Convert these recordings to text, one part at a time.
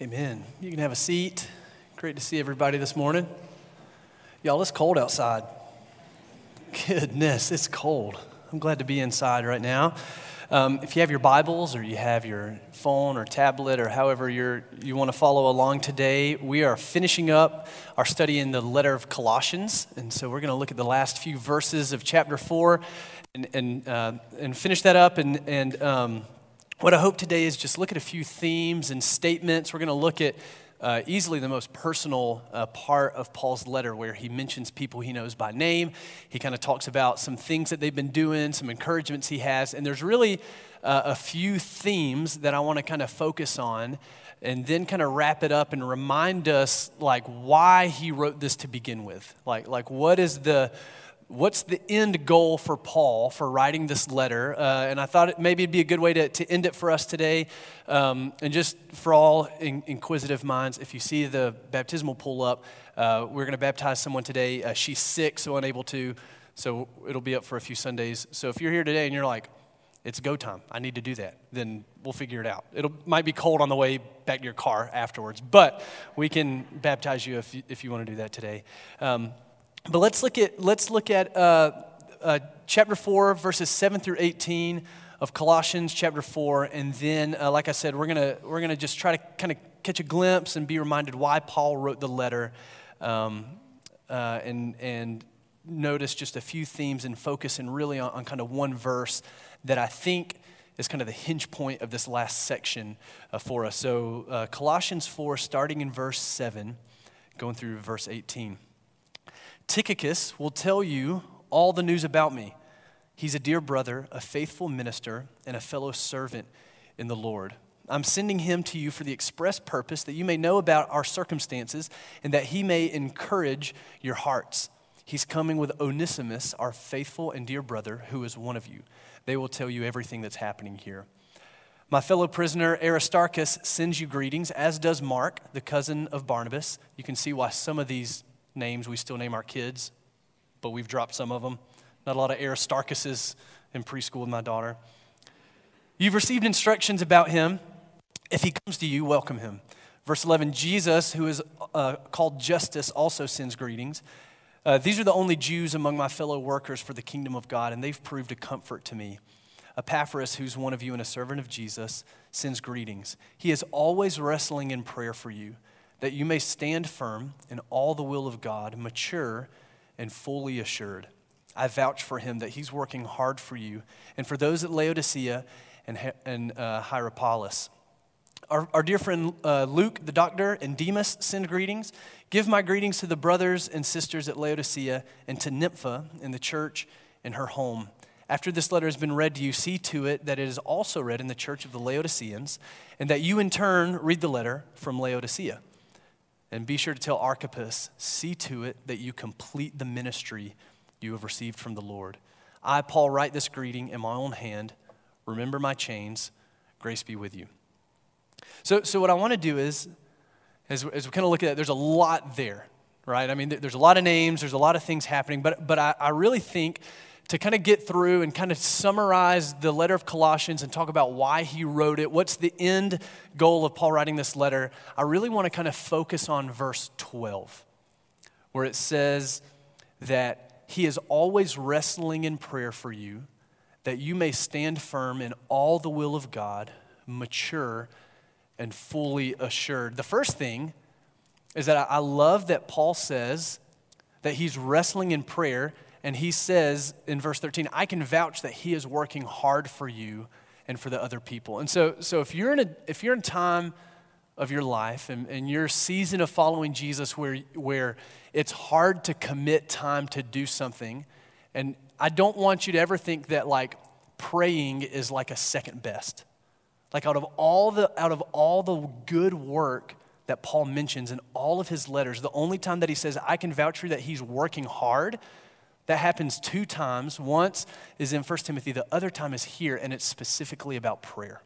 Amen. You can have a seat. Great to see everybody this morning. Y'all, it's cold outside. Goodness, it's cold. I'm glad to be inside right now. Um, if you have your Bibles or you have your phone or tablet or however you're, you want to follow along today, we are finishing up our study in the letter of Colossians. And so we're going to look at the last few verses of chapter 4 and, and, uh, and finish that up and, and um, what I hope today is just look at a few themes and statements. We're going to look at uh, easily the most personal uh, part of Paul's letter, where he mentions people he knows by name. He kind of talks about some things that they've been doing, some encouragements he has. And there's really uh, a few themes that I want to kind of focus on and then kind of wrap it up and remind us like why he wrote this to begin with like like what is the what's the end goal for Paul for writing this letter? Uh, and I thought it, maybe it'd be a good way to, to end it for us today. Um, and just for all in, inquisitive minds, if you see the baptismal pull up, uh, we're going to baptize someone today. Uh, she's sick, so unable to. So it'll be up for a few Sundays. So if you're here today and you're like, it's go time. I need to do that. Then we'll figure it out. It might be cold on the way back to your car afterwards, but we can baptize you if you, if you want to do that today. Um, but let's look at, let's look at uh, uh, chapter 4, verses 7 through 18 of Colossians chapter 4. And then, uh, like I said, we're going we're gonna just try to kind of catch a glimpse and be reminded why Paul wrote the letter um, uh, and, and notice just a few themes and focus and really on, on kind of one verse that I think is kind of the hinge point of this last section uh, for us. So, uh, Colossians 4, starting in verse 7, going through verse 18. Tychicus will tell you all the news about me. He's a dear brother, a faithful minister, and a fellow servant in the Lord. I'm sending him to you for the express purpose that you may know about our circumstances and that he may encourage your hearts. He's coming with Onesimus, our faithful and dear brother, who is one of you. They will tell you everything that's happening here. My fellow prisoner Aristarchus sends you greetings, as does Mark, the cousin of Barnabas. You can see why some of these names we still name our kids, but we've dropped some of them. Not a lot of Aristarchuses in preschool with my daughter. You've received instructions about him. If he comes to you, welcome him. Verse 11 Jesus, who is uh, called Justus, also sends greetings. Uh, these are the only Jews among my fellow workers for the kingdom of God, and they've proved a comfort to me. Epaphras, who's one of you and a servant of Jesus, sends greetings. He is always wrestling in prayer for you that you may stand firm in all the will of God, mature and fully assured. I vouch for him that he's working hard for you and for those at Laodicea and, and uh, Hierapolis. Our, our, dear friend uh, Luke, the doctor, and Demas send greetings. Give my greetings to the brothers and sisters at Laodicea and to Nympha in the church in her home. After this letter has been read to you, see to it that it is also read in the church of the Laodiceans, and that you in turn read the letter from Laodicea. And be sure to tell Archippus, see to it that you complete the ministry you have received from the Lord. I, Paul, write this greeting in my own hand. Remember my chains. Grace be with you. So, so what I want to do is, as, as we kind of look at it, there's a lot there, right? I mean, there's a lot of names, there's a lot of things happening, but, but I, I really think to kind of get through and kind of summarize the letter of Colossians and talk about why he wrote it, what's the end goal of Paul writing this letter, I really want to kind of focus on verse 12, where it says that he is always wrestling in prayer for you, that you may stand firm in all the will of God, mature and fully assured. The first thing is that I love that Paul says that he's wrestling in prayer and he says in verse 13, I can vouch that he is working hard for you and for the other people. And so, so if, you're in a, if you're in time of your life and, and your season of following Jesus where, where it's hard to commit time to do something, and I don't want you to ever think that like praying is like a second best. Like out of all the out of all the good work that Paul mentions in all of his letters, the only time that he says I can vouch for that he's working hard that happens two times. Once is in 1 Timothy, the other time is here, and it's specifically about prayer.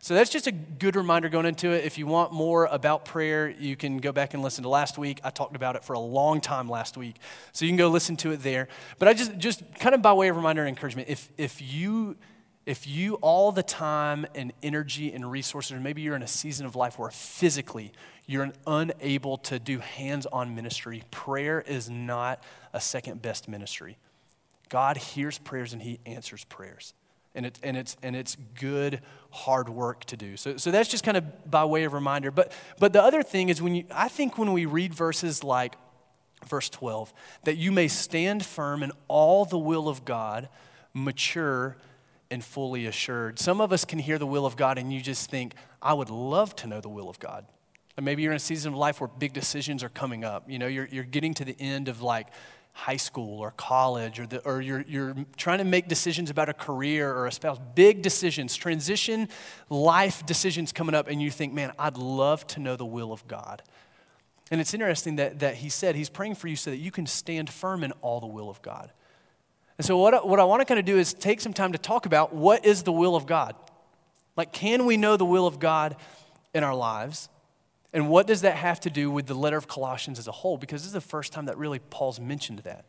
So that's just a good reminder going into it. If you want more about prayer, you can go back and listen to last week. I talked about it for a long time last week. So you can go listen to it there. But I just, just kind of by way of reminder and encouragement, if, if you if you all the time and energy and resources, or maybe you're in a season of life where physically you're unable to do hands on ministry, prayer is not a second best ministry. God hears prayers and He answers prayers. And, it, and, it's, and it's good, hard work to do. So, so that's just kind of by way of reminder. But, but the other thing is, when you, I think when we read verses like verse 12, that you may stand firm in all the will of God, mature and fully assured. Some of us can hear the will of God and you just think, I would love to know the will of God. And maybe you're in a season of life where big decisions are coming up. You know, you're, you're getting to the end of like high school or college, or, the, or you're, you're trying to make decisions about a career or a spouse. Big decisions, transition life decisions coming up, and you think, man, I'd love to know the will of God. And it's interesting that, that he said he's praying for you so that you can stand firm in all the will of God. And so, what, what I want to kind of do is take some time to talk about what is the will of God? Like, can we know the will of God in our lives? And what does that have to do with the letter of Colossians as a whole? Because this is the first time that really Paul's mentioned that.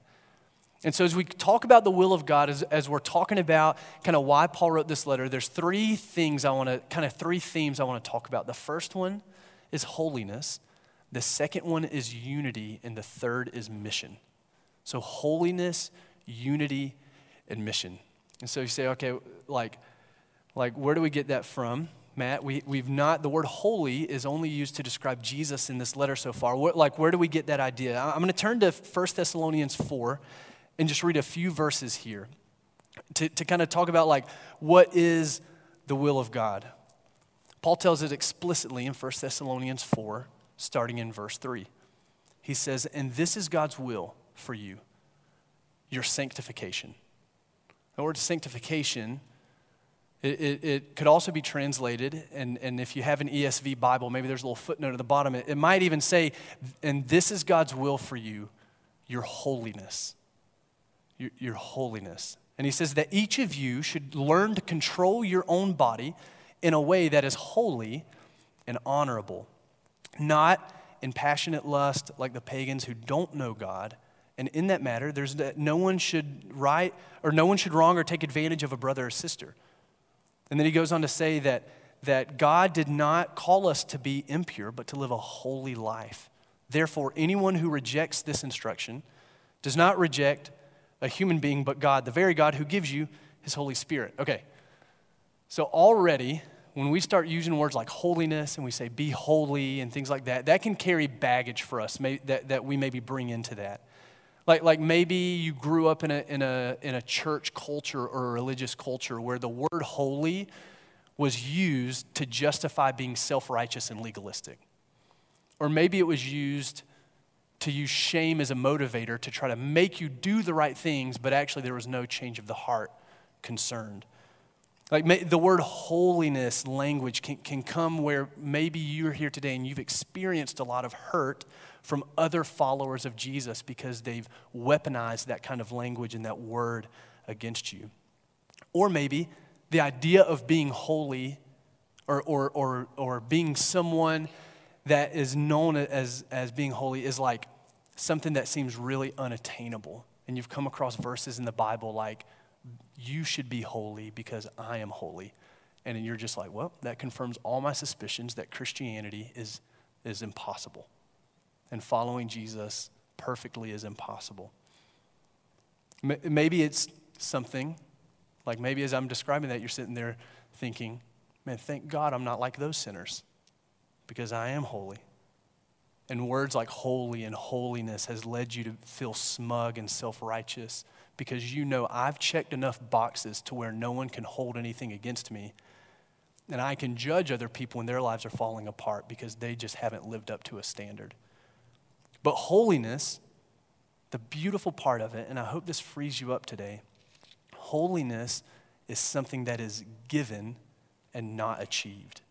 And so, as we talk about the will of God, as, as we're talking about kind of why Paul wrote this letter, there's three things I want to, kind of three themes I want to talk about. The first one is holiness, the second one is unity, and the third is mission. So, holiness, unity, and mission. And so you say, okay, like, like where do we get that from? Matt, we, we've not, the word holy is only used to describe Jesus in this letter so far. Like, where do we get that idea? I'm going to turn to 1 Thessalonians 4 and just read a few verses here to, to kind of talk about, like, what is the will of God. Paul tells it explicitly in 1 Thessalonians 4, starting in verse 3. He says, And this is God's will for you your sanctification. The word sanctification, it, it, it, could also be translated, and, and if you have an ESV Bible, maybe there's a little footnote at the bottom. It, it might even say, and this is God's will for you, your holiness. Your, your holiness. And he says that each of you should learn to control your own body in a way that is holy and honorable, not in passionate lust like the pagans who don't know God and in that matter, there's no one should right or no one should wrong or take advantage of a brother or sister. And then he goes on to say that, that God did not call us to be impure, but to live a holy life. Therefore, anyone who rejects this instruction does not reject a human being, but God, the very God who gives you his Holy Spirit. Okay, so already, when we start using words like holiness and we say be holy and things like that, that can carry baggage for us that, that we maybe bring into that. Like, like maybe you grew up in a, in, a, in a church culture or a religious culture where the word holy was used to justify being self righteous and legalistic. Or maybe it was used to use shame as a motivator to try to make you do the right things, but actually there was no change of the heart concerned. Like the word holiness language can, can come where maybe you're here today and you've experienced a lot of hurt from other followers of Jesus because they've weaponized that kind of language and that word against you. Or maybe the idea of being holy or, or, or, or being someone that is known as, as being holy is like something that seems really unattainable. And you've come across verses in the Bible like, you should be holy because I am holy. And you're just like, well, that confirms all my suspicions that Christianity is, is impossible and following Jesus perfectly is impossible. Maybe it's something like maybe as I'm describing that, you're sitting there thinking, man, thank God I'm not like those sinners because I am holy. And words like holy and holiness has led you to feel smug and self righteous because you know I've checked enough boxes to where no one can hold anything against me. And I can judge other people when their lives are falling apart because they just haven't lived up to a standard. But holiness, the beautiful part of it, and I hope this frees you up today, holiness is something that is given and not achieved.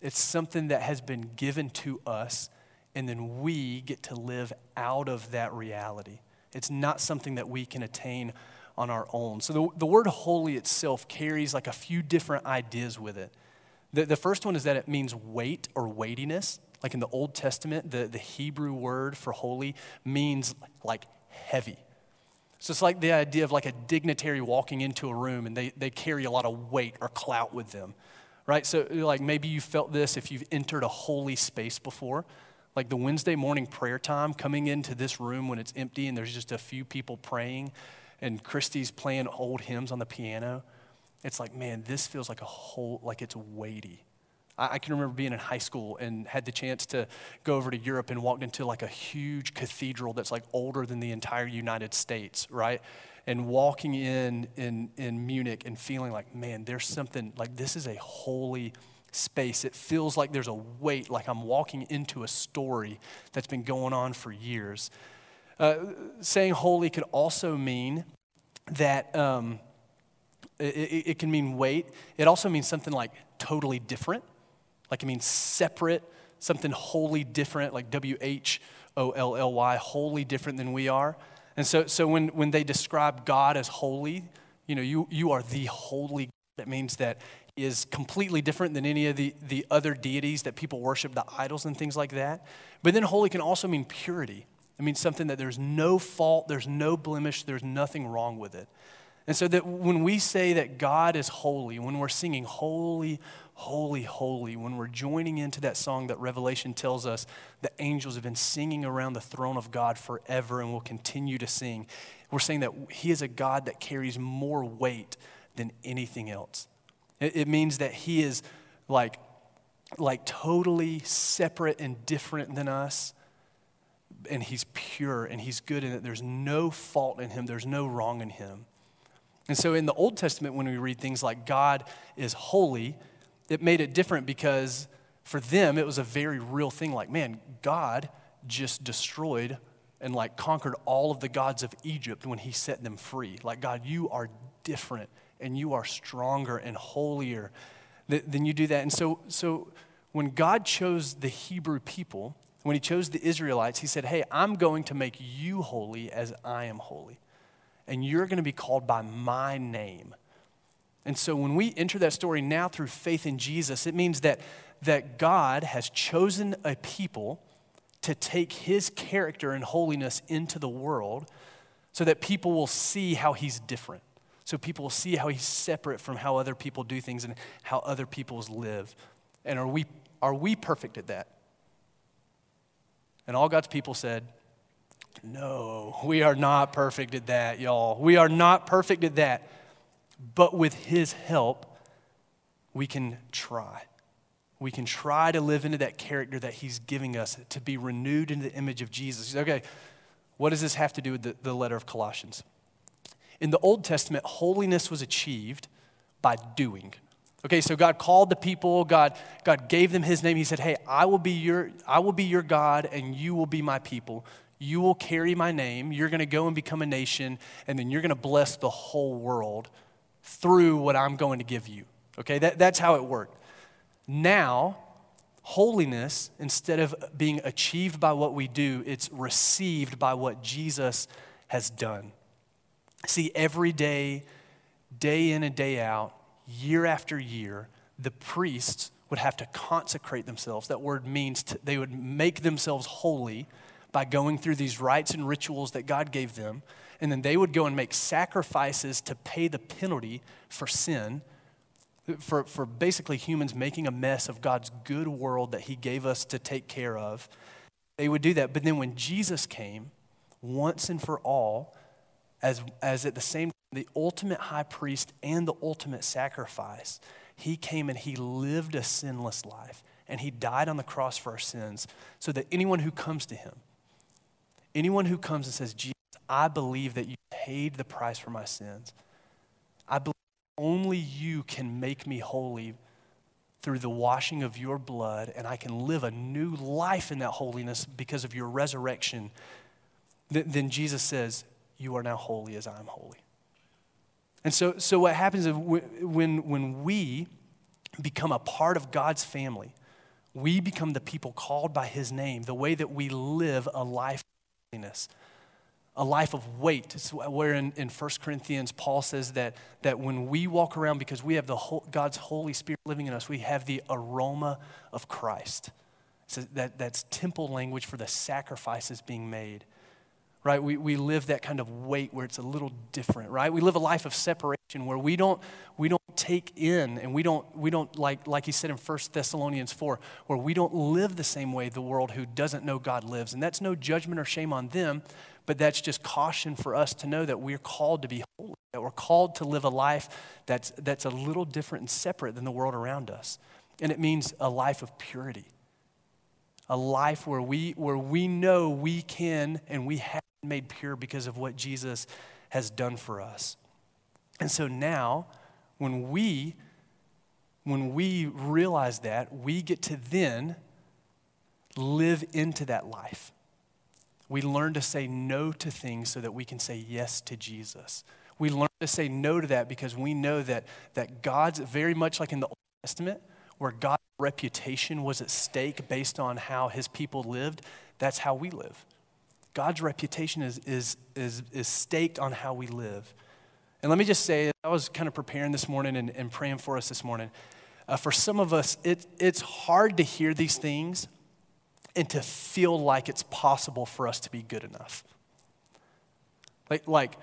It's something that has been given to us, and then we get to live out of that reality. It's not something that we can attain on our own. So the, the word holy itself carries like a few different ideas with it. The, the first one is that it means weight or weightiness. Like in the Old Testament, the, the Hebrew word for holy means like heavy. So it's like the idea of like a dignitary walking into a room and they, they carry a lot of weight or clout with them, right? So, like, maybe you felt this if you've entered a holy space before. Like the Wednesday morning prayer time, coming into this room when it's empty and there's just a few people praying and Christy's playing old hymns on the piano. It's like, man, this feels like a whole, like it's weighty. I, I can remember being in high school and had the chance to go over to Europe and walked into like a huge cathedral that's like older than the entire United States, right? And walking in in, in Munich and feeling like, man, there's something like this is a holy space. It feels like there's a weight, like I'm walking into a story that's been going on for years. Uh, saying holy could also mean that um, it, it, it can mean weight. It also means something like totally different. Like it means separate, something wholly different, like W H O L L Y, wholly different than we are. And so, so when, when they describe God as holy, you know, you, you are the holy God. That means that he is completely different than any of the, the other deities that people worship, the idols and things like that. But then holy can also mean purity. It means something that there's no fault, there's no blemish, there's nothing wrong with it. And so that when we say that God is holy, when we're singing holy, holy, holy, when we're joining into that song that Revelation tells us the angels have been singing around the throne of God forever and will continue to sing, we're saying that He is a God that carries more weight than anything else. It, it means that He is like, like totally separate and different than us. And he's pure and he's good and. There's no fault in him, there's no wrong in him. And so in the Old Testament, when we read things like God is holy, it made it different because for them, it was a very real thing. Like, man, God just destroyed and like conquered all of the gods of Egypt when he set them free. Like, God, you are different and you are stronger and holier than you do that. And so, so when God chose the Hebrew people, when he chose the Israelites, he said, Hey, I'm going to make you holy as I am holy. And you're going to be called by my name. And so when we enter that story now through faith in Jesus, it means that, that God has chosen a people to take his character and holiness into the world so that people will see how he's different. So people will see how he's separate from how other people do things and how other people's live. And are we, are we perfect at that? And all God's people said, No, we are not perfect at that, y'all. We are not perfect at that. But with His help, we can try. We can try to live into that character that He's giving us, to be renewed into the image of Jesus. Okay, what does this have to do with the, the letter of Colossians? In the Old Testament, holiness was achieved by doing. Okay, so God called the people, God, God gave them his name. He said, Hey, I will be your, I will be your God, and you will be my people. You will carry my name. You're gonna go and become a nation, and then you're gonna bless the whole world through what I'm going to give you. Okay, that, that's how it worked. Now, holiness, instead of being achieved by what we do, it's received by what Jesus has done. See, every day, day in and day out, year after year, the priests would have to consecrate themselves. That word means to, they would make themselves holy by going through these rites and rituals that God gave them and then they would go and make sacrifices to pay the penalty for sin, for, for basically humans making a mess of God's good world that He gave us to take care of. They would do that. But then when Jesus came, once and for all, as, as at the same time, the ultimate high priest and the ultimate sacrifice, he came and he lived a sinless life and he died on the cross for our sins so that anyone who comes to him, anyone who comes and says, Jesus, I believe that you paid the price for my sins. I believe only you can make me holy through the washing of your blood, and I can live a new life in that holiness because of your resurrection. Then Jesus says, You are now holy as I am holy. And so, so what happens is when, when we become a part of God's family, we become the people called by his name, the way that we live a life holiness a life of weight. It's where in, in 1 Corinthians, Paul says that, that when we walk around, because we have the whole, God's Holy Spirit living in us, we have the aroma of Christ. So that, that's temple language for the sacrifices being made. Right? We, we live that kind of weight where it's a little different, right? We live a life of separation where we don't, we don't take in and we don't, we don't like, like he said in 1 Thessalonians 4, where we don't live the same way the world who doesn't know God lives. And that's no judgment or shame on them, but that's just caution for us to know that we're called to be holy, that we're called to live a life that's, that's a little different and separate than the world around us. And it means a life of purity, a life where we, where we know we can and we have made pure because of what Jesus has done for us. And so now, when we when we realize that, we get to then live into that life. We learn to say no to things so that we can say yes to Jesus. We learn to say no to that because we know that, that God's very much like in the Old Testament, where God's reputation was at stake based on how his people lived, that's how we live. God's reputation is, is, is, is staked on how we live. And let me just say, I was kind of preparing this morning and, and praying for us this morning. Uh, for some of us, it, it's hard to hear these things and to feel like it's possible for us to be good enough. Like, like,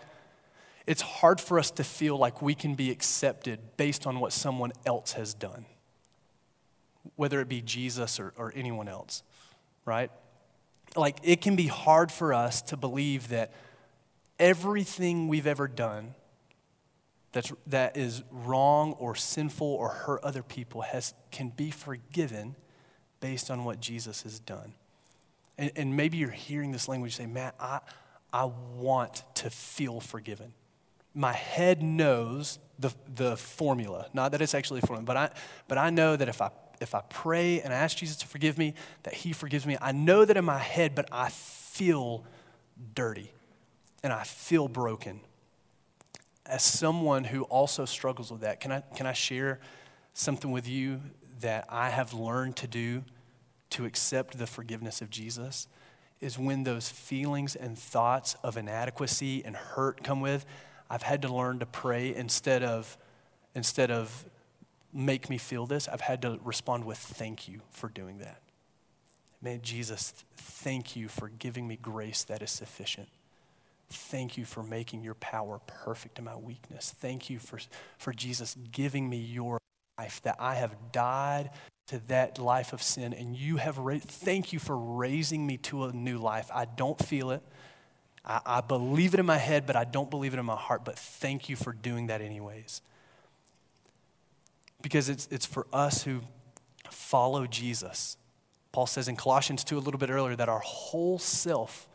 it's hard for us to feel like we can be accepted based on what someone else has done, whether it be Jesus or, or anyone else, right? Like it can be hard for us to believe that everything we've ever done that's, that is wrong or sinful or hurt other people has, can be forgiven based on what Jesus has done. And, and maybe you're hearing this language say, Matt, I, I want to feel forgiven. My head knows the, the formula. Not that it's actually a formula, but I, but I know that if I if I pray and I ask Jesus to forgive me, that He forgives me. I know that in my head, but I feel dirty and I feel broken. As someone who also struggles with that, can I, can I share something with you that I have learned to do to accept the forgiveness of Jesus? Is when those feelings and thoughts of inadequacy and hurt come with, I've had to learn to pray instead of, instead of make me feel this, I've had to respond with thank you for doing that. Man, Jesus, thank you for giving me grace that is sufficient. Thank you for making your power perfect in my weakness. Thank you for, for Jesus giving me your life, that I have died to that life of sin, and you have raised, thank you for raising me to a new life. I don't feel it. I, I believe it in my head, but I don't believe it in my heart. But thank you for doing that anyways because it's, it's for us who follow Jesus. Paul says in Colossians 2 a little bit earlier that our whole self,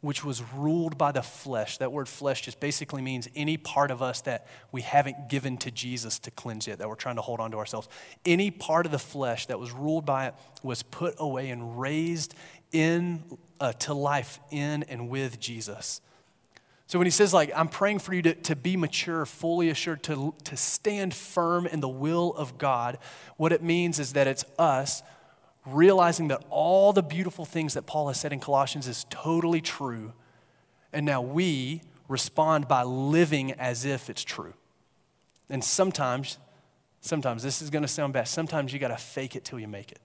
which was ruled by the flesh, that word flesh just basically means any part of us that we haven't given to Jesus to cleanse yet, that we're trying to hold on to ourselves. Any part of the flesh that was ruled by it was put away and raised in uh, to life in and with Jesus. So when he says, like, I'm praying for you to, to be mature, fully assured, to, to stand firm in the will of God, what it means is that it's us realizing that all the beautiful things that Paul has said in Colossians is totally true. And now we respond by living as if it's true. And sometimes, sometimes, this is going to sound bad, sometimes you got to fake it till you make it.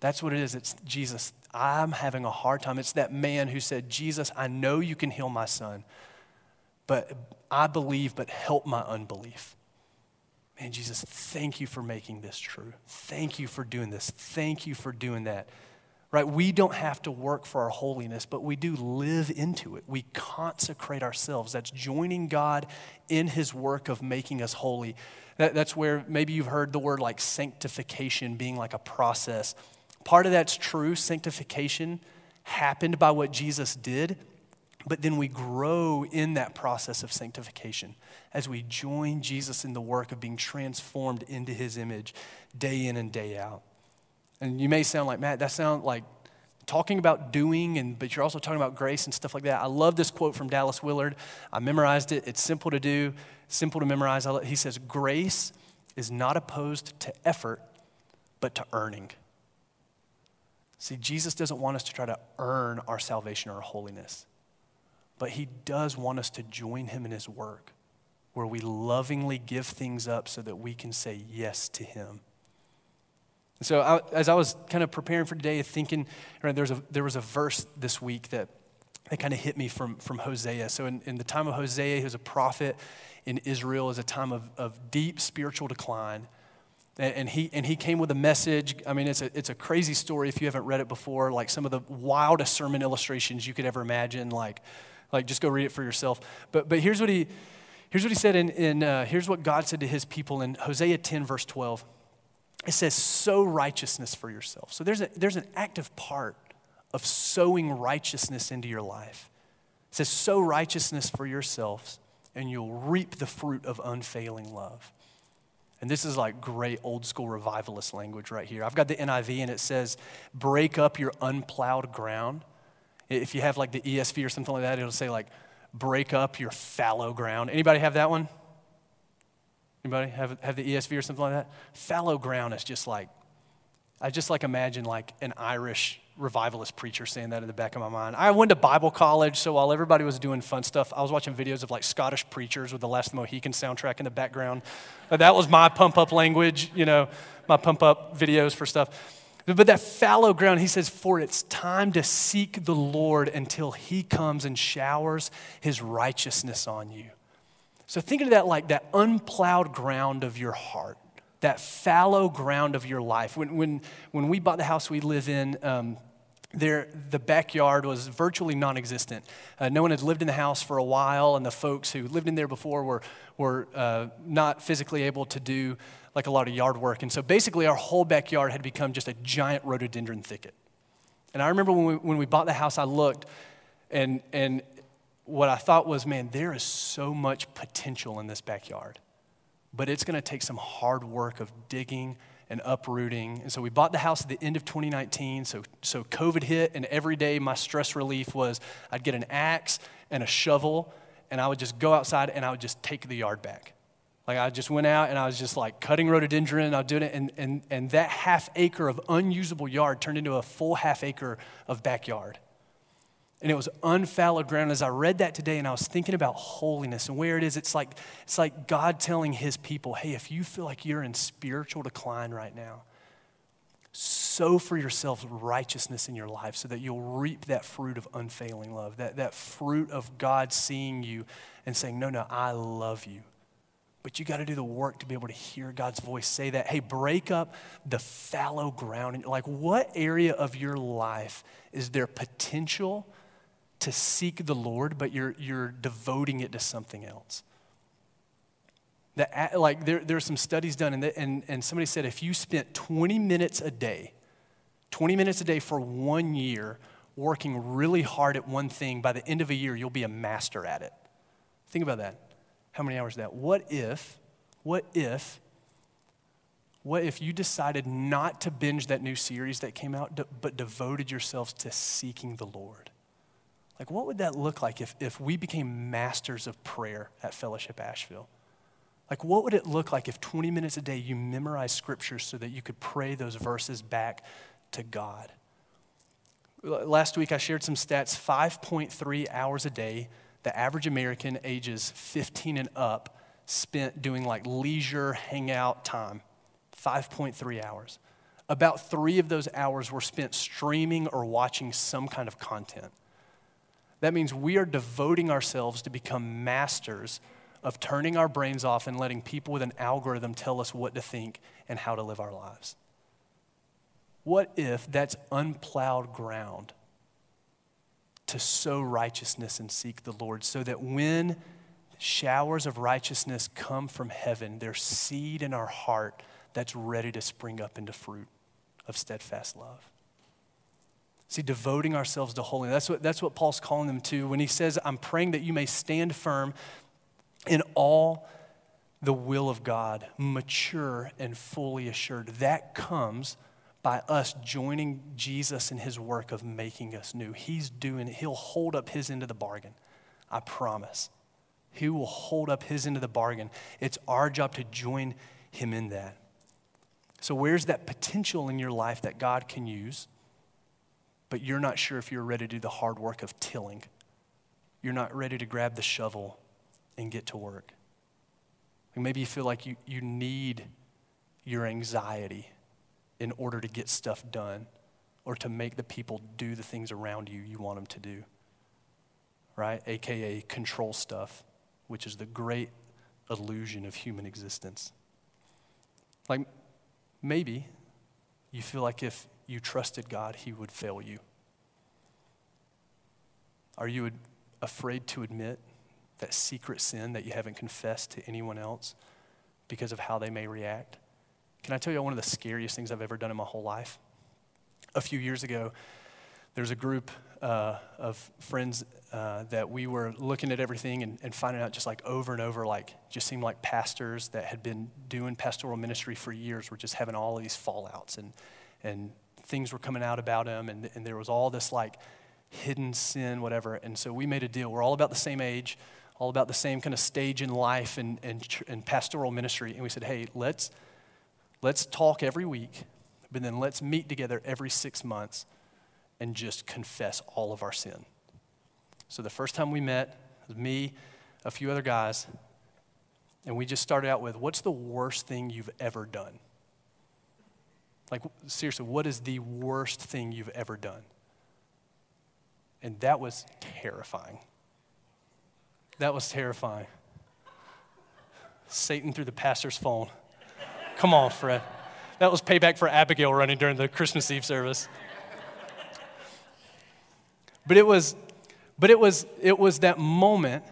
That's what it is. It's Jesus. I'm having a hard time. It's that man who said, Jesus, I know you can heal my son, but I believe, but help my unbelief. Man, Jesus, thank you for making this true. Thank you for doing this. Thank you for doing that. Right? We don't have to work for our holiness, but we do live into it. We consecrate ourselves. That's joining God in his work of making us holy. That, that's where maybe you've heard the word like sanctification being like a process Part of that's true. Sanctification happened by what Jesus did, but then we grow in that process of sanctification as we join Jesus in the work of being transformed into his image day in and day out. And you may sound like, Matt, that sounds like talking about doing, and, but you're also talking about grace and stuff like that. I love this quote from Dallas Willard. I memorized it. It's simple to do, simple to memorize. He says, Grace is not opposed to effort, but to earning. See, Jesus doesn't want us to try to earn our salvation or our holiness, but He does want us to join Him in His work, where we lovingly give things up so that we can say yes to Him. And so, I, as I was kind of preparing for today, thinking, right, there, was a, there was a verse this week that that kind of hit me from, from Hosea. So, in, in the time of Hosea, he was a prophet in Israel, is a time of, of deep spiritual decline. And, he, and he came with a message. I mean, it's a, it's a crazy story if you haven't read it before, like some of the wildest sermon illustrations you could ever imagine. Like, like just go read it for yourself. But, but here's what he, here's what he said in, in uh, here's what God said to his people in Hosea 10, verse 12. It says, sow righteousness for yourself. So there's, a, there's an active part of sowing righteousness into your life. It says, sow righteousness for yourselves, and you'll reap the fruit of unfailing love. And this is like great old school revivalist language right here. I've got the NIV and it says, break up your unplowed ground. If you have like the ESV or something like that, it'll say like, break up your fallow ground. Anybody have that one? Anybody have, have the ESV or something like that? Fallow ground is just like, I just like imagine like an Irish revivalist preacher saying that in the back of my mind. I went to Bible college, so while everybody was doing fun stuff, I was watching videos of like Scottish preachers with the Last Mohican soundtrack in the background. That was my pump up language, you know, my pump up videos for stuff. But that fallow ground, he says, for it's time to seek the Lord until he comes and showers his righteousness on you. So think of that like that unplowed ground of your heart, that fallow ground of your life. When, when, when we bought the house we live in, um, there, the backyard was virtually non existent. Uh, no one had lived in the house for a while, and the folks who lived in there before were, were uh, not physically able to do like a lot of yard work. And so basically, our whole backyard had become just a giant rhododendron thicket. And I remember when we, when we bought the house, I looked, and, and what I thought was, man, there is so much potential in this backyard. But it's going to take some hard work of digging and uprooting. And so we bought the house at the end of 2019. So, so COVID hit, and every day my stress relief was I'd get an axe and a shovel, and I would just go outside and I would just take the yard back. Like I just went out and I was just like cutting rhododendron, I was doing it, and, and, and that half acre of unusable yard turned into a full half acre of backyard and it was unfallowed ground. As I read that today, and I was thinking about holiness and where it is, it's like it's like God telling His people, "Hey, if you feel like you're in spiritual decline right now, sow for yourself righteousness in your life, so that you'll reap that fruit of unfailing love, that that fruit of God seeing you and saying, "No, no, I love you." But you got to do the work to be able to hear God's voice say that. Hey, break up the fallow ground. And Like, what area of your life is there potential? To seek the Lord, but you're, you're devoting it to something else. That, like there, there are some studies done, and, the, and, and somebody said if you spent 20 minutes a day, 20 minutes a day for one year, working really hard at one thing, by the end of a year, you'll be a master at it. Think about that. How many hours that? What if, what if, what if you decided not to binge that new series that came out, but devoted yourselves to seeking the Lord? Like, what would that look like if, if we became masters of prayer at Fellowship Asheville? Like, what would it look like if 20 minutes a day you memorized scriptures so that you could pray those verses back to God? Last week I shared some stats 5.3 hours a day, the average American ages 15 and up spent doing like leisure hangout time. 5.3 hours. About three of those hours were spent streaming or watching some kind of content. That means we are devoting ourselves to become masters of turning our brains off and letting people with an algorithm tell us what to think and how to live our lives. What if that's unplowed ground to sow righteousness and seek the Lord so that when showers of righteousness come from heaven, there's seed in our heart that's ready to spring up into fruit of steadfast love? See, devoting ourselves to holiness. That's what, that's what Paul's calling them to when he says, I'm praying that you may stand firm in all the will of God, mature and fully assured. That comes by us joining Jesus in his work of making us new. He's doing it, he'll hold up his end of the bargain. I promise. He will hold up his end of the bargain. It's our job to join him in that. So, where's that potential in your life that God can use? But you're not sure if you're ready to do the hard work of tilling. You're not ready to grab the shovel and get to work. Maybe you feel like you, you need your anxiety in order to get stuff done or to make the people do the things around you you want them to do. right? AKA control stuff, which is the great illusion of human existence. Like maybe you feel like if you trusted God, He would fail you. Are you afraid to admit that secret sin that you haven't confessed to anyone else because of how they may react? Can I tell you one of the scariest things I've ever done in my whole life? A few years ago, there's a group uh, of friends uh, that we were looking at everything and, and, finding out just like over and over, like just seemed like pastors that had been doing pastoral ministry for years were just having all these fallouts and, and things were coming out about him, And, and there was all this like hidden sin, whatever. And so we made a deal. We're all about the same age, all about the same kind of stage in life and, and, and pastoral ministry. And we said, hey, let's, let's talk every week, but then let's meet together every six months and just confess all of our sin. So the first time we met, was me, a few other guys, and we just started out with, What's the worst thing you've ever done? Like, seriously, what is the worst thing you've ever done? And that was terrifying. That was terrifying. Satan through the pastor's phone. Come on, Fred. That was payback for Abigail running during the Christmas Eve service. But it was, but it was, it was that moment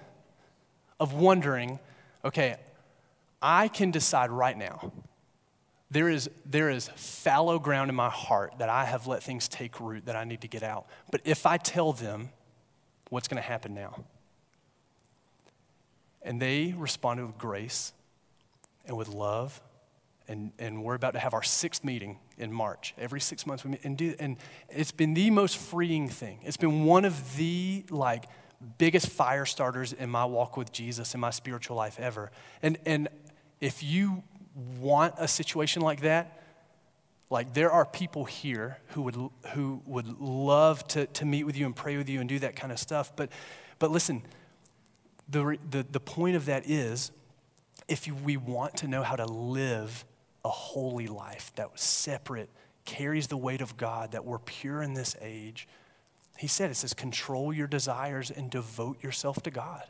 of wondering, okay, I can decide right now. There is, there is fallow ground in my heart that I have let things take root that I need to get out. But if I tell them, what's going to happen now? And they responded with grace and with love and, and we're about to have our sixth meeting in March. Every six months we meet and do, and it's been the most freeing thing. It's been one of the like biggest fire starters in my walk with Jesus in my spiritual life ever. And and if you want a situation like that, like there are people here who would who would love to, to meet with you and pray with you and do that kind of stuff. But but listen, the the, the point of that is if we want to know how to live a holy life that was separate, carries the weight of God, that we're pure in this age. He said, it says, control your desires and devote yourself to God.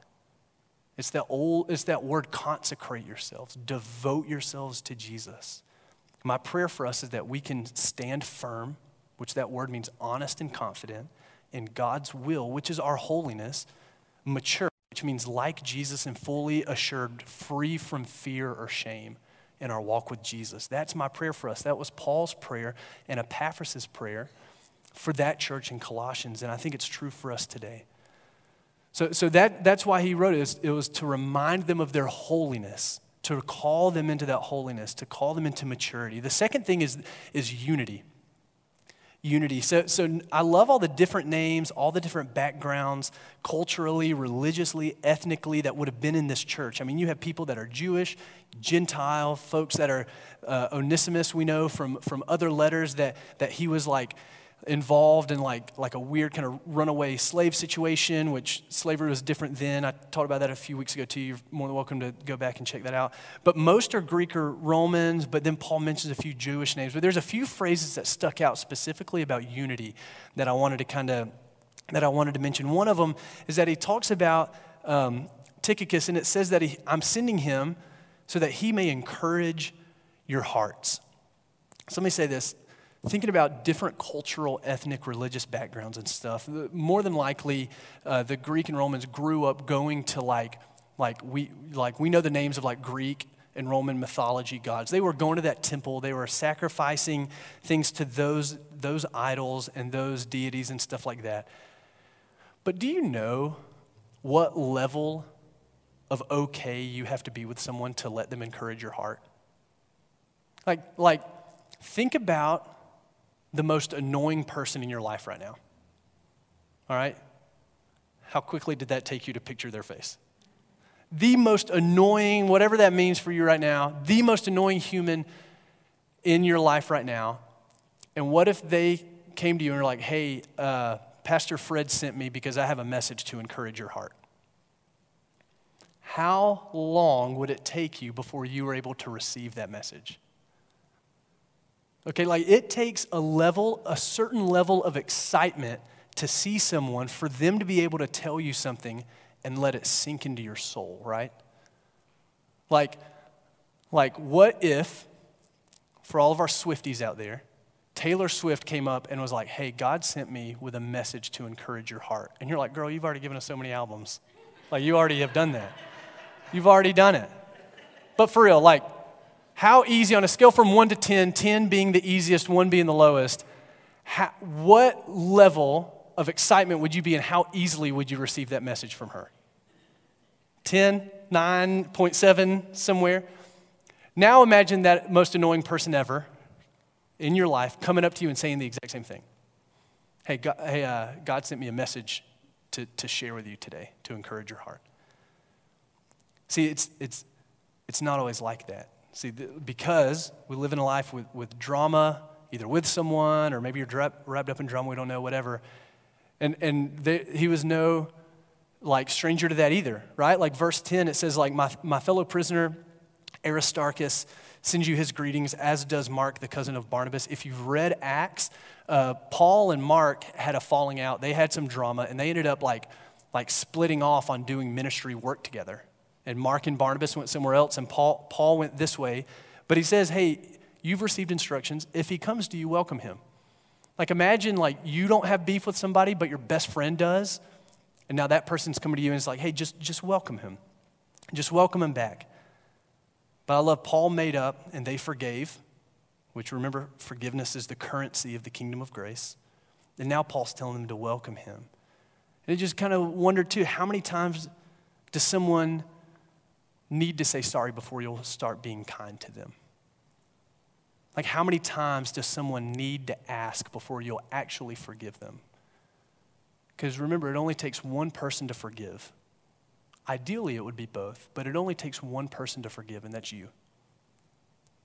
It's that old, it's that word consecrate yourselves, devote yourselves to Jesus. My prayer for us is that we can stand firm, which that word means honest and confident, in God's will, which is our holiness, mature, which means like Jesus and fully assured, free from fear or shame in our walk with Jesus. That's my prayer for us. That was Paul's prayer and Epaphras' prayer for that church in Colossians, and I think it's true for us today. So, so that, that's why he wrote it. It was to remind them of their holiness, to call them into that holiness, to call them into maturity. The second thing is, is unity unity. So, so I love all the different names, all the different backgrounds, culturally, religiously, ethnically, that would have been in this church. I mean, you have people that are Jewish, Gentile, folks that are uh, Onesimus, we know from, from other letters that, that he was like involved in like, like a weird kind of runaway slave situation, which slavery was different then. I talked about that a few weeks ago too. You're more than welcome to go back and check that out. But most are Greek or Romans, but then Paul mentions a few Jewish names. But there's a few phrases that stuck out specifically about unity that I wanted to kind of that I wanted to mention. One of them is that he talks about um, Tychicus, and it says that he, I'm sending him so that he may encourage your hearts. So let me say this thinking about different cultural, ethnic, religious backgrounds and stuff, more than likely uh, the Greek and Romans grew up going to like, like we, like we know the names of like Greek and Roman mythology gods. They were going to that temple, they were sacrificing things to those, those idols and those deities and stuff like that. But do you know what level of okay you have to be with someone to let them encourage your heart? Like, like think about the most annoying person in your life right now? All right? How quickly did that take you to picture their face? The most annoying, whatever that means for you right now, the most annoying human in your life right now. And what if they came to you and were like, hey, uh, Pastor Fred sent me because I have a message to encourage your heart? How long would it take you before you were able to receive that message? Okay, like it takes a level, a certain level of excitement to see someone, for them to be able to tell you something and let it sink into your soul, right? Like, like what if, for all of our Swifties out there, Taylor Swift came up and was like, hey, God sent me with a message to encourage your heart. And you're like, girl, you've already given us so many albums. Like, you already have done that. You've already done it. But for real, like, how easy on a scale from 1 to 10, 10 being the easiest, 1 being the lowest, how, what level of excitement would you be and how easily would you receive that message from her? 10, 9.7, somewhere. Now imagine that most annoying person ever in your life coming up to you and saying the exact same thing. Hey, God, hey, uh, God sent me a message to, to share with you today to encourage your heart. See, it's, it's, it's not always like that. See, because we live in a life with, with drama, either with someone or maybe you're wrapped up in drama, we don't know, whatever. And, and he was no like stranger to that either, right? Like verse 10, it says like, my, my fellow prisoner Aristarchus sends you his greetings, as does Mark, the cousin of Barnabas. If you've read Acts, uh, Paul and Mark had a falling out. They had some drama, and they ended up like, like splitting off on doing ministry work together. And Mark and Barnabas went somewhere else, and Paul, Paul went this way. But he says, hey, you've received instructions. If he comes to you, welcome him. Like imagine like you don't have beef with somebody, but your best friend does. And now that person's coming to you and it's like, hey, just, just welcome him. Just welcome him back. But I love Paul made up and they forgave, which remember, forgiveness is the currency of the kingdom of grace. And now Paul's telling them to welcome him. And it just kind of wondered too how many times does someone need to say sorry before you'll start being kind to them? Like, how many times does someone need to ask before you'll actually forgive them? Because remember, it only takes one person to forgive. Ideally, it would be both, but it only takes one person to forgive, and that's you.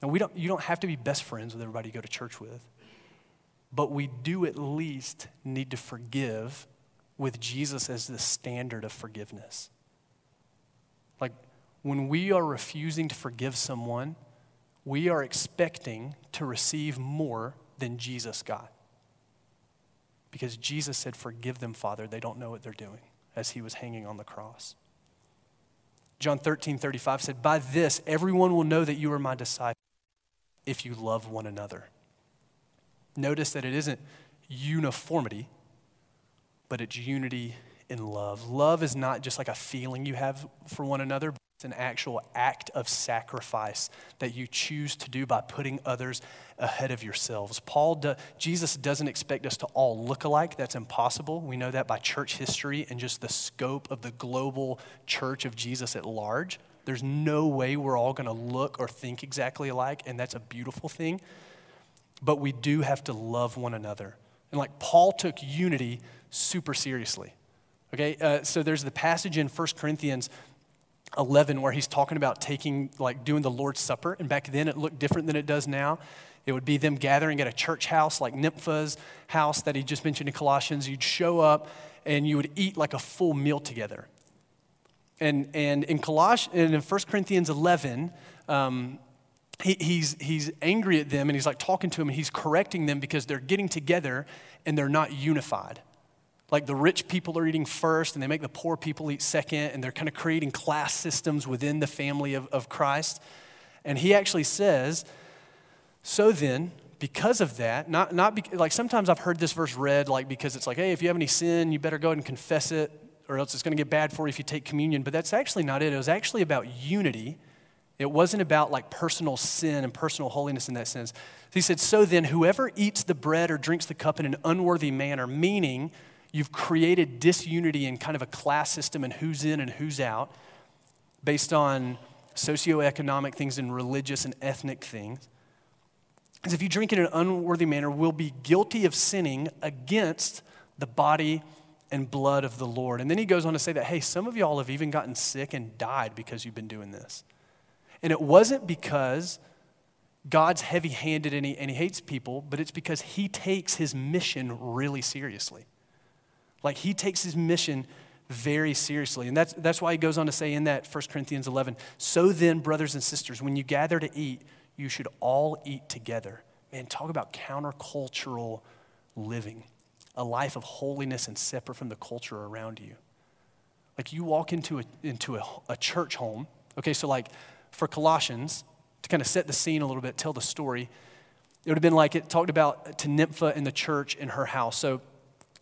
Now, we don't, you don't have to be best friends with everybody you go to church with, but we do at least need to forgive with Jesus as the standard of forgiveness. When we are refusing to forgive someone, we are expecting to receive more than Jesus got. Because Jesus said, Forgive them, Father. They don't know what they're doing as he was hanging on the cross. John 13, 35 said, By this everyone will know that you are my disciple if you love one another. Notice that it isn't uniformity, but it's unity in love. Love is not just like a feeling you have for one another, it's an actual act of sacrifice that you choose to do by putting others ahead of yourselves. Paul, do, Jesus doesn't expect us to all look alike. That's impossible. We know that by church history and just the scope of the global church of Jesus at large. There's no way we're all going to look or think exactly alike, and that's a beautiful thing. But we do have to love one another. And like Paul took unity super seriously. Okay, uh, so there's the passage in 1 Corinthians 11 where he's talking about taking, like doing the Lord's Supper. And back then it looked different than it does now. It would be them gathering at a church house like Nympha's house that he just mentioned in Colossians. You'd show up and you would eat like a full meal together. And, and in, colossians and in 1 Corinthians 11, um, he, he's, he's angry at them and he's like talking to them and he's correcting them because they're getting together and they're not unified like the rich people are eating first and they make the poor people eat second, and they're kind of creating class systems within the family of, of Christ. And he actually says, So then, because of that, not, not be, like sometimes I've heard this verse read like because it's like, hey, if you have any sin, you better go and confess it, or else it's going to get bad for you if you take communion. But that's actually not it. It was actually about unity. It wasn't about like personal sin and personal holiness in that sense. He said, So then, whoever eats the bread or drinks the cup in an unworthy manner, meaning You've created disunity in kind of a class system and who's in and who's out based on socioeconomic things and religious and ethnic things. Because if you drink in an unworthy manner, we'll be guilty of sinning against the body and blood of the Lord. And then he goes on to say that, hey, some of y'all have even gotten sick and died because you've been doing this. And it wasn't because God's heavy handed and and he hates people, but it's because he takes his mission really seriously. Like he takes his mission very seriously. And that's, that's why he goes on to say in that 1 Corinthians 11, so then, brothers and sisters, when you gather to eat, you should all eat together. Man, talk about countercultural living. a life of holiness and separate from the culture around you. Like you walk into a, into a, a church home. Okay, so like for Colossians, to kind of set the scene a little bit, tell the story, it would have been like it talked about to Nympha in the church in her house. So,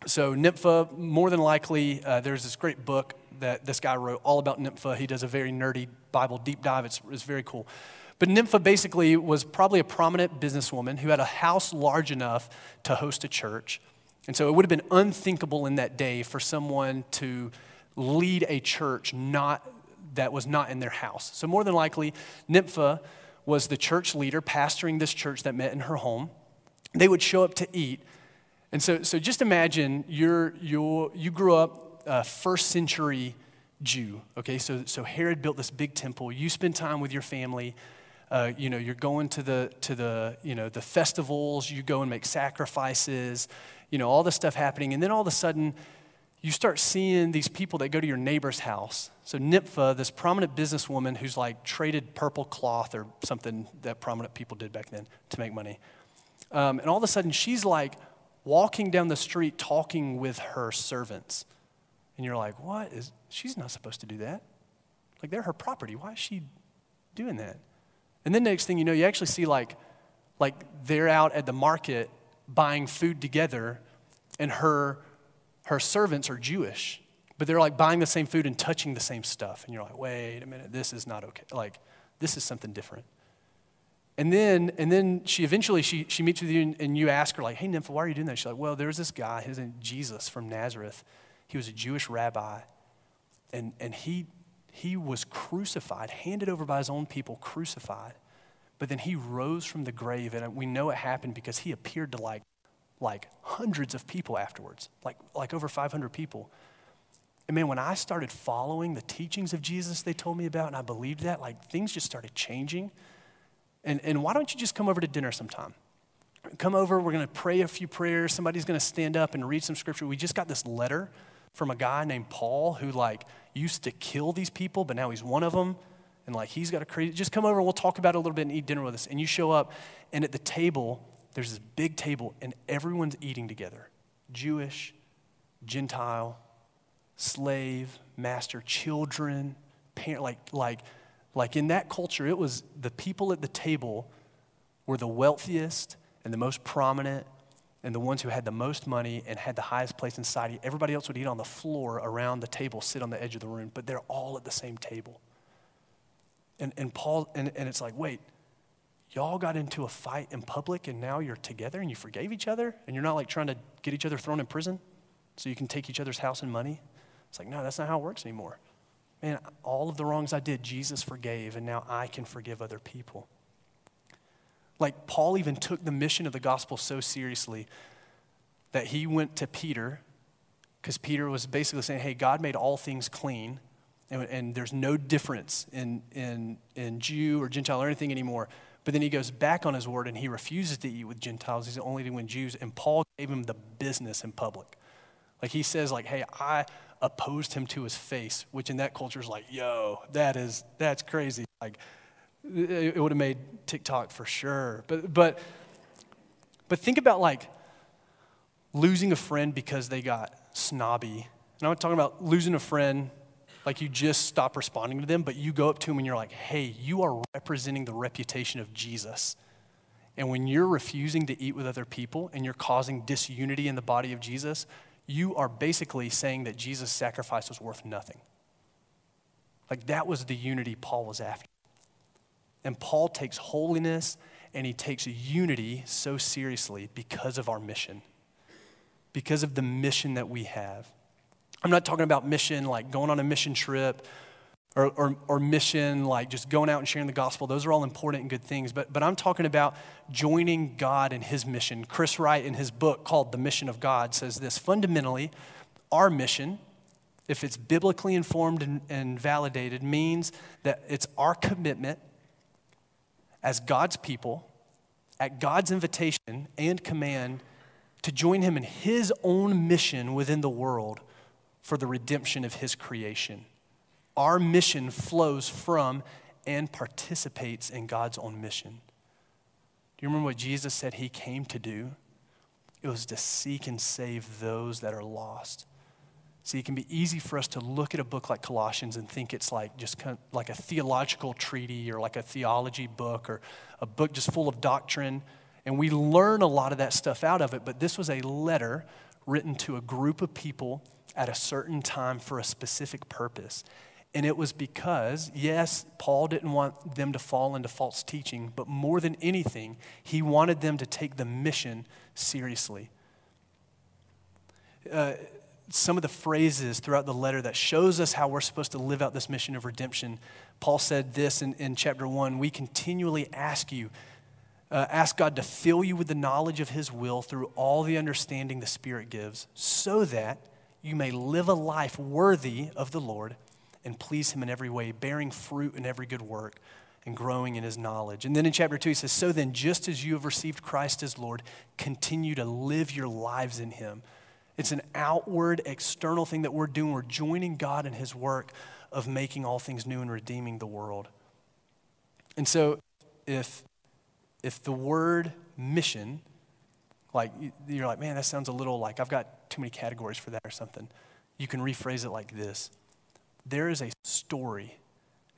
so Nympha, more than likely, uh, there's this great book that this guy wrote all about Nympha. He does a very nerdy Bible deep dive. It's, it's very cool. But Nympha basically was probably a prominent businesswoman who had a house large enough to host a church. And so it would have been unthinkable in that day for someone to lead a church not, that was not in their house. So, more than likely, Nympha was the church leader pastoring this church that met in her home. They would show up to eat. And so, so just imagine you're, you're, you grew up a first century Jew, okay? So, so Herod built this big temple. You spend time with your family. Uh, you know, you're going to the, to the, you know, the festivals. You go and make sacrifices. You know, all this stuff happening. And then all of a sudden, you start seeing these people that go to your neighbor's house. So Nympha, this prominent businesswoman who's like traded purple cloth or something that prominent people did back then to make money. Um, and all of a sudden, she's like walking down the street talking with her servants. And you're like, what is, she's not supposed to do that. Like, they're her property. Why is she doing that? And then next thing you know, you actually see like, like they're out at the market buying food together, and her her servants are Jewish, but they're like buying the same food and touching the same stuff. And you're like, wait a minute, this is not okay. Like, this is something different. And then, and then she eventually she, she meets with you and, and you ask her like, hey Nympha, why are you doing that? She's like, well, there's this guy, his name Jesus from Nazareth. He was a Jewish rabbi, and, and he, he was crucified, handed over by his own people, crucified. But then he rose from the grave, and we know it happened because he appeared to like like hundreds of people afterwards, like, like over 500 people. And man, when I started following the teachings of Jesus they told me about, and I believed that, like things just started changing. And, and why don't you just come over to dinner sometime? Come over, we're going to pray a few prayers. Somebody's going to stand up and read some scripture. We just got this letter from a guy named Paul who, like, used to kill these people, but now he's one of them. And, like, he's got a crazy, just come over and we'll talk about it a little bit and eat dinner with us. And you show up, and at the table, there's this big table and everyone's eating together Jewish, Gentile, slave, master, children, parent, like, like, like in that culture, it was the people at the table were the wealthiest and the most prominent and the ones who had the most money and had the highest place in society. Everybody else would eat on the floor around the table, sit on the edge of the room, but they're all at the same table. And, and Paul, and, and it's like, wait, y'all got into a fight in public and now you're together and you forgave each other and you're not like trying to get each other thrown in prison so you can take each other's house and money? It's like, no, that's not how it works anymore. Man, all of the wrongs I did, Jesus forgave, and now I can forgive other people. Like, Paul even took the mission of the gospel so seriously that he went to Peter, because Peter was basically saying, hey, God made all things clean, and, and there's no difference in, in, in Jew or Gentile or anything anymore. But then he goes back on his word and he refuses to eat with Gentiles. He's only to Jews. And Paul gave him the business in public. Like he says, like, hey, I opposed him to his face, which in that culture is like, yo, that is, that's crazy. Like, it would have made TikTok for sure. But, but, but think about like losing a friend because they got snobby. And I'm not talking about losing a friend like you just stop responding to them, but you go up to them and you're like, hey, you are representing the reputation of Jesus. And when you're refusing to eat with other people and you're causing disunity in the body of Jesus, you are basically saying that Jesus' sacrifice was worth nothing. Like that was the unity Paul was after. And Paul takes holiness and he takes unity so seriously because of our mission, because of the mission that we have. I'm not talking about mission like going on a mission trip or, or, or, mission like just going out and sharing the gospel. Those are all important and good things. But, but I'm talking about joining God in his mission. Chris Wright, in his book called The Mission of God, says this fundamentally, our mission, if it's biblically informed and, and validated, means that it's our commitment as God's people, at God's invitation and command, to join him in his own mission within the world for the redemption of his creation. Our mission flows from and participates in God's own mission. Do you remember what Jesus said he came to do? it was to seek and save those that are lost. See, it can be easy for us to look at a book like Colossians and think it's like just kind of like a theological treaty or like a theology book or a book just full of doctrine. And we learn a lot of that stuff out of it, but this was a letter written to a group of people at a certain time for a specific purpose. And it was because, yes, Paul didn't want them to fall into false teaching, but more than anything, he wanted them to take the mission seriously. Uh, some of the phrases throughout the letter that shows us how we're supposed to live out this mission of redemption. Paul said this in, in chapter 1 We continually ask you, uh, ask God to fill you with the knowledge of His will through all the understanding the Spirit gives, so that you may live a life worthy of the Lord and please Him in every way, bearing fruit in every good work and growing in His knowledge. And then in chapter 2, he says, So then, just as you have received Christ as Lord, continue to live your lives in Him it's an outward, external thing that we're doing. We're joining God in His work of making all things new and redeeming the world. And so, if, if the word mission, like you're like, man, that sounds a little like I've got too many categories for that or something, you can rephrase it like this There is a story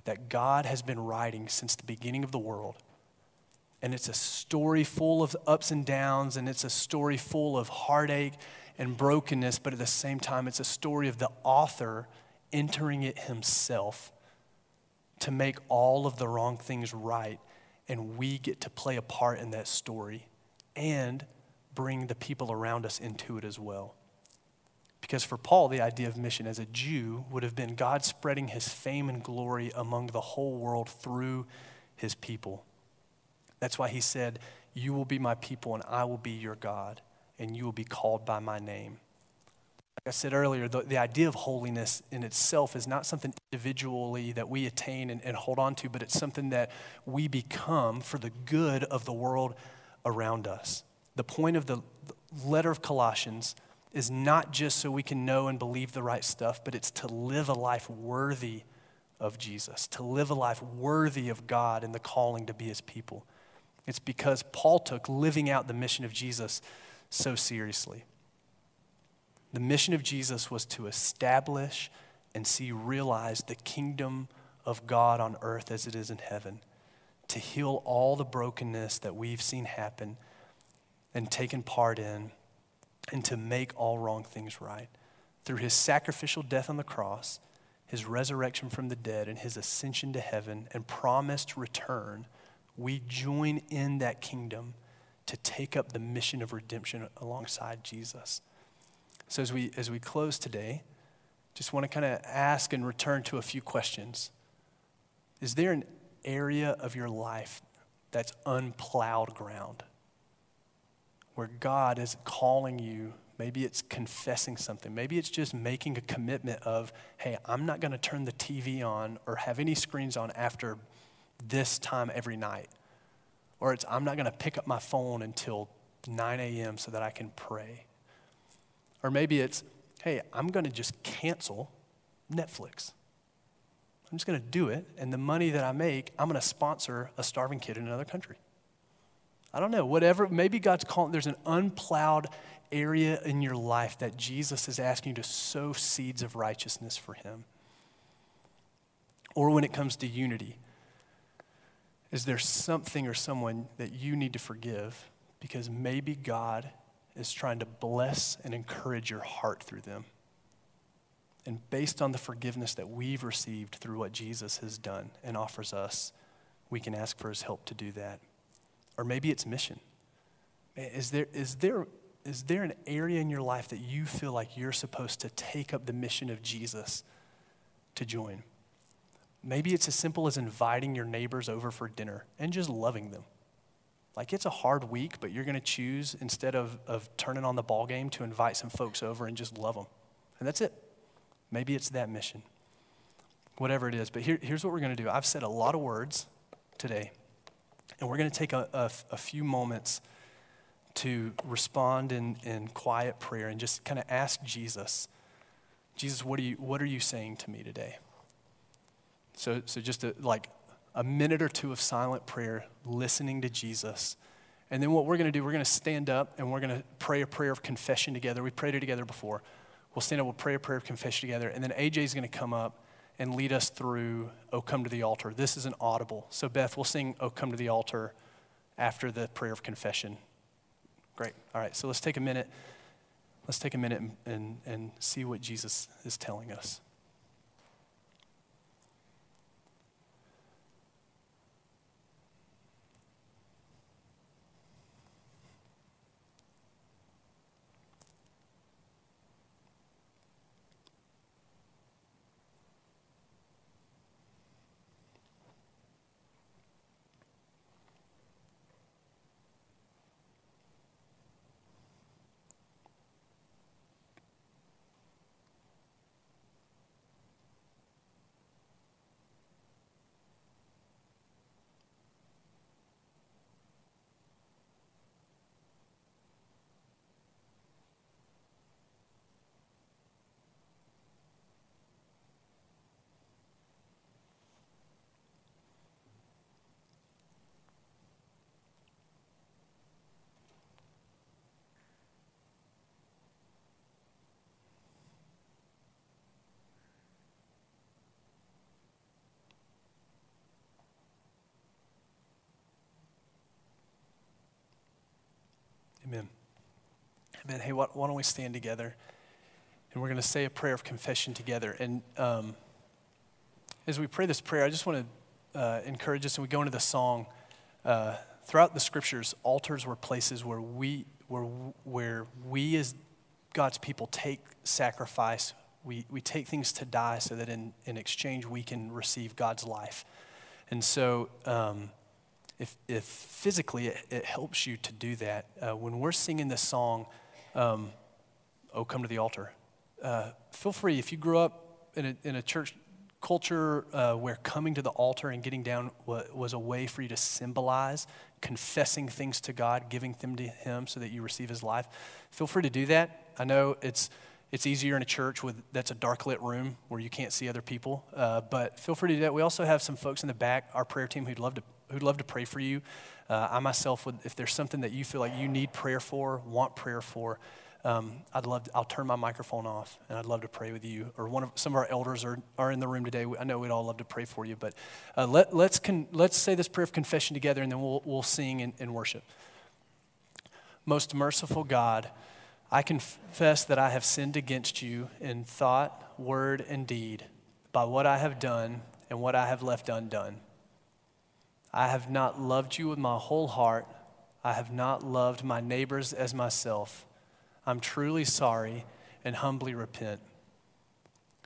that God has been writing since the beginning of the world. And it's a story full of ups and downs, and it's a story full of heartache and brokenness, but at the same time, it's a story of the author entering it himself to make all of the wrong things right. And we get to play a part in that story and bring the people around us into it as well. Because for Paul, the idea of mission as a Jew would have been God spreading his fame and glory among the whole world through his people. That's why he said, You will be my people and I will be your God and you will be called by my name. Like I said earlier, the, the idea of holiness in itself is not something individually that we attain and, and hold on to, but it's something that we become for the good of the world around us. The point of the letter of Colossians is not just so we can know and believe the right stuff, but it's to live a life worthy of Jesus, to live a life worthy of God and the calling to be his people. It's because Paul took living out the mission of Jesus so seriously. The mission of Jesus was to establish and see realized the kingdom of God on earth as it is in heaven, to heal all the brokenness that we've seen happen and taken part in, and to make all wrong things right. Through his sacrificial death on the cross, his resurrection from the dead, and his ascension to heaven and promised return, we join in that kingdom to take up the mission of redemption alongside Jesus. So as we as we close today, just want to kind of ask and return to a few questions. Is there an area of your life that's unplowed ground? Where God is calling you, maybe it's confessing something, maybe it's just making a commitment of, hey, I'm not going to turn the TV on or have any screens on after this time every night. Or it's, I'm not going to pick up my phone until 9 a.m. so that I can pray. Or maybe it's, hey, I'm going to just cancel Netflix. I'm just going to do it, and the money that I make, I'm going to sponsor a starving kid in another country. I don't know, whatever, maybe God's calling, there's an unplowed area in your life that Jesus is asking you to sow seeds of righteousness for Him. Or when it comes to unity, is there something or someone that you need to forgive because maybe God is trying to bless and encourage your heart through them? And based on the forgiveness that we've received through what Jesus has done and offers us, we can ask for his help to do that. Or maybe it's mission. Is there, is there, is there an area in your life that you feel like you're supposed to take up the mission of Jesus to join? Maybe it's as simple as inviting your neighbors over for dinner and just loving them. Like it's a hard week, but you're going to choose instead of, of turning on the ball game to invite some folks over and just love them. And that's it. Maybe it's that mission. Whatever it is. But here, here's what we're going to do I've said a lot of words today, and we're going to take a, a, a few moments to respond in, in quiet prayer and just kind of ask Jesus, Jesus, what are, you, what are you saying to me today? So, so just a, like a minute or two of silent prayer, listening to Jesus, And then what we're going to do, we're going to stand up and we're going to pray a prayer of confession together. We prayed it together before. We'll stand up, we'll pray a prayer of confession together. And then AJ is going to come up and lead us through Oh Come to the Altar. This is an audible. So, Beth, we'll sing Oh Come to the Altar after the prayer of confession. Great. All right, so let's take a minute. Let's take a minute and, and, and see what Jesus is telling us. Amen. Amen. Hey, why, why don't we stand together? And we're going to say a prayer of confession together. And um, as we pray this prayer, I just want to uh, encourage us, and we go into the song. Uh, throughout the scriptures, altars were places where we, where, where we as God's people take sacrifice. We, we take things to die so that in, in exchange we can receive God's life. And so, um, if, if physically it, it, helps you to do that, uh, when we're singing this song, um, Oh, come to the altar, uh, feel free. If you grew up in a, in a church culture uh, where coming to the altar and getting down was a way for you to symbolize confessing things to God, giving them to Him so that you receive His life, feel free to do that. I know it's it's easier in a church with that's a dark lit room where you can't see other people, uh, but feel free to do that. We also have some folks in the back, our prayer team, who'd love to who'd love to pray for you. Uh, I myself would, if there's something that you feel like you need prayer for, want prayer for, um, I'd love. To, I'll turn my microphone off, and I'd love to pray with you. Or one of some of our elders are, are in the room today. I know we'd all love to pray for you. But uh, let, let's con, let's say this prayer of confession together, and then we'll we'll sing and, and worship. Most merciful God, I confess that I have sinned against you in thought, word, and deed, by what I have done and what I have left undone. I have not loved you with my whole heart. I have not loved my neighbors as myself. I'm truly sorry and humbly repent.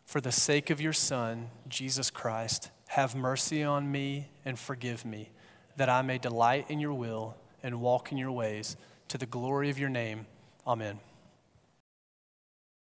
For the sake of your Son, Jesus Christ, have mercy on me and forgive me, that I may delight in your will and walk in your ways to the glory of your name. Amen.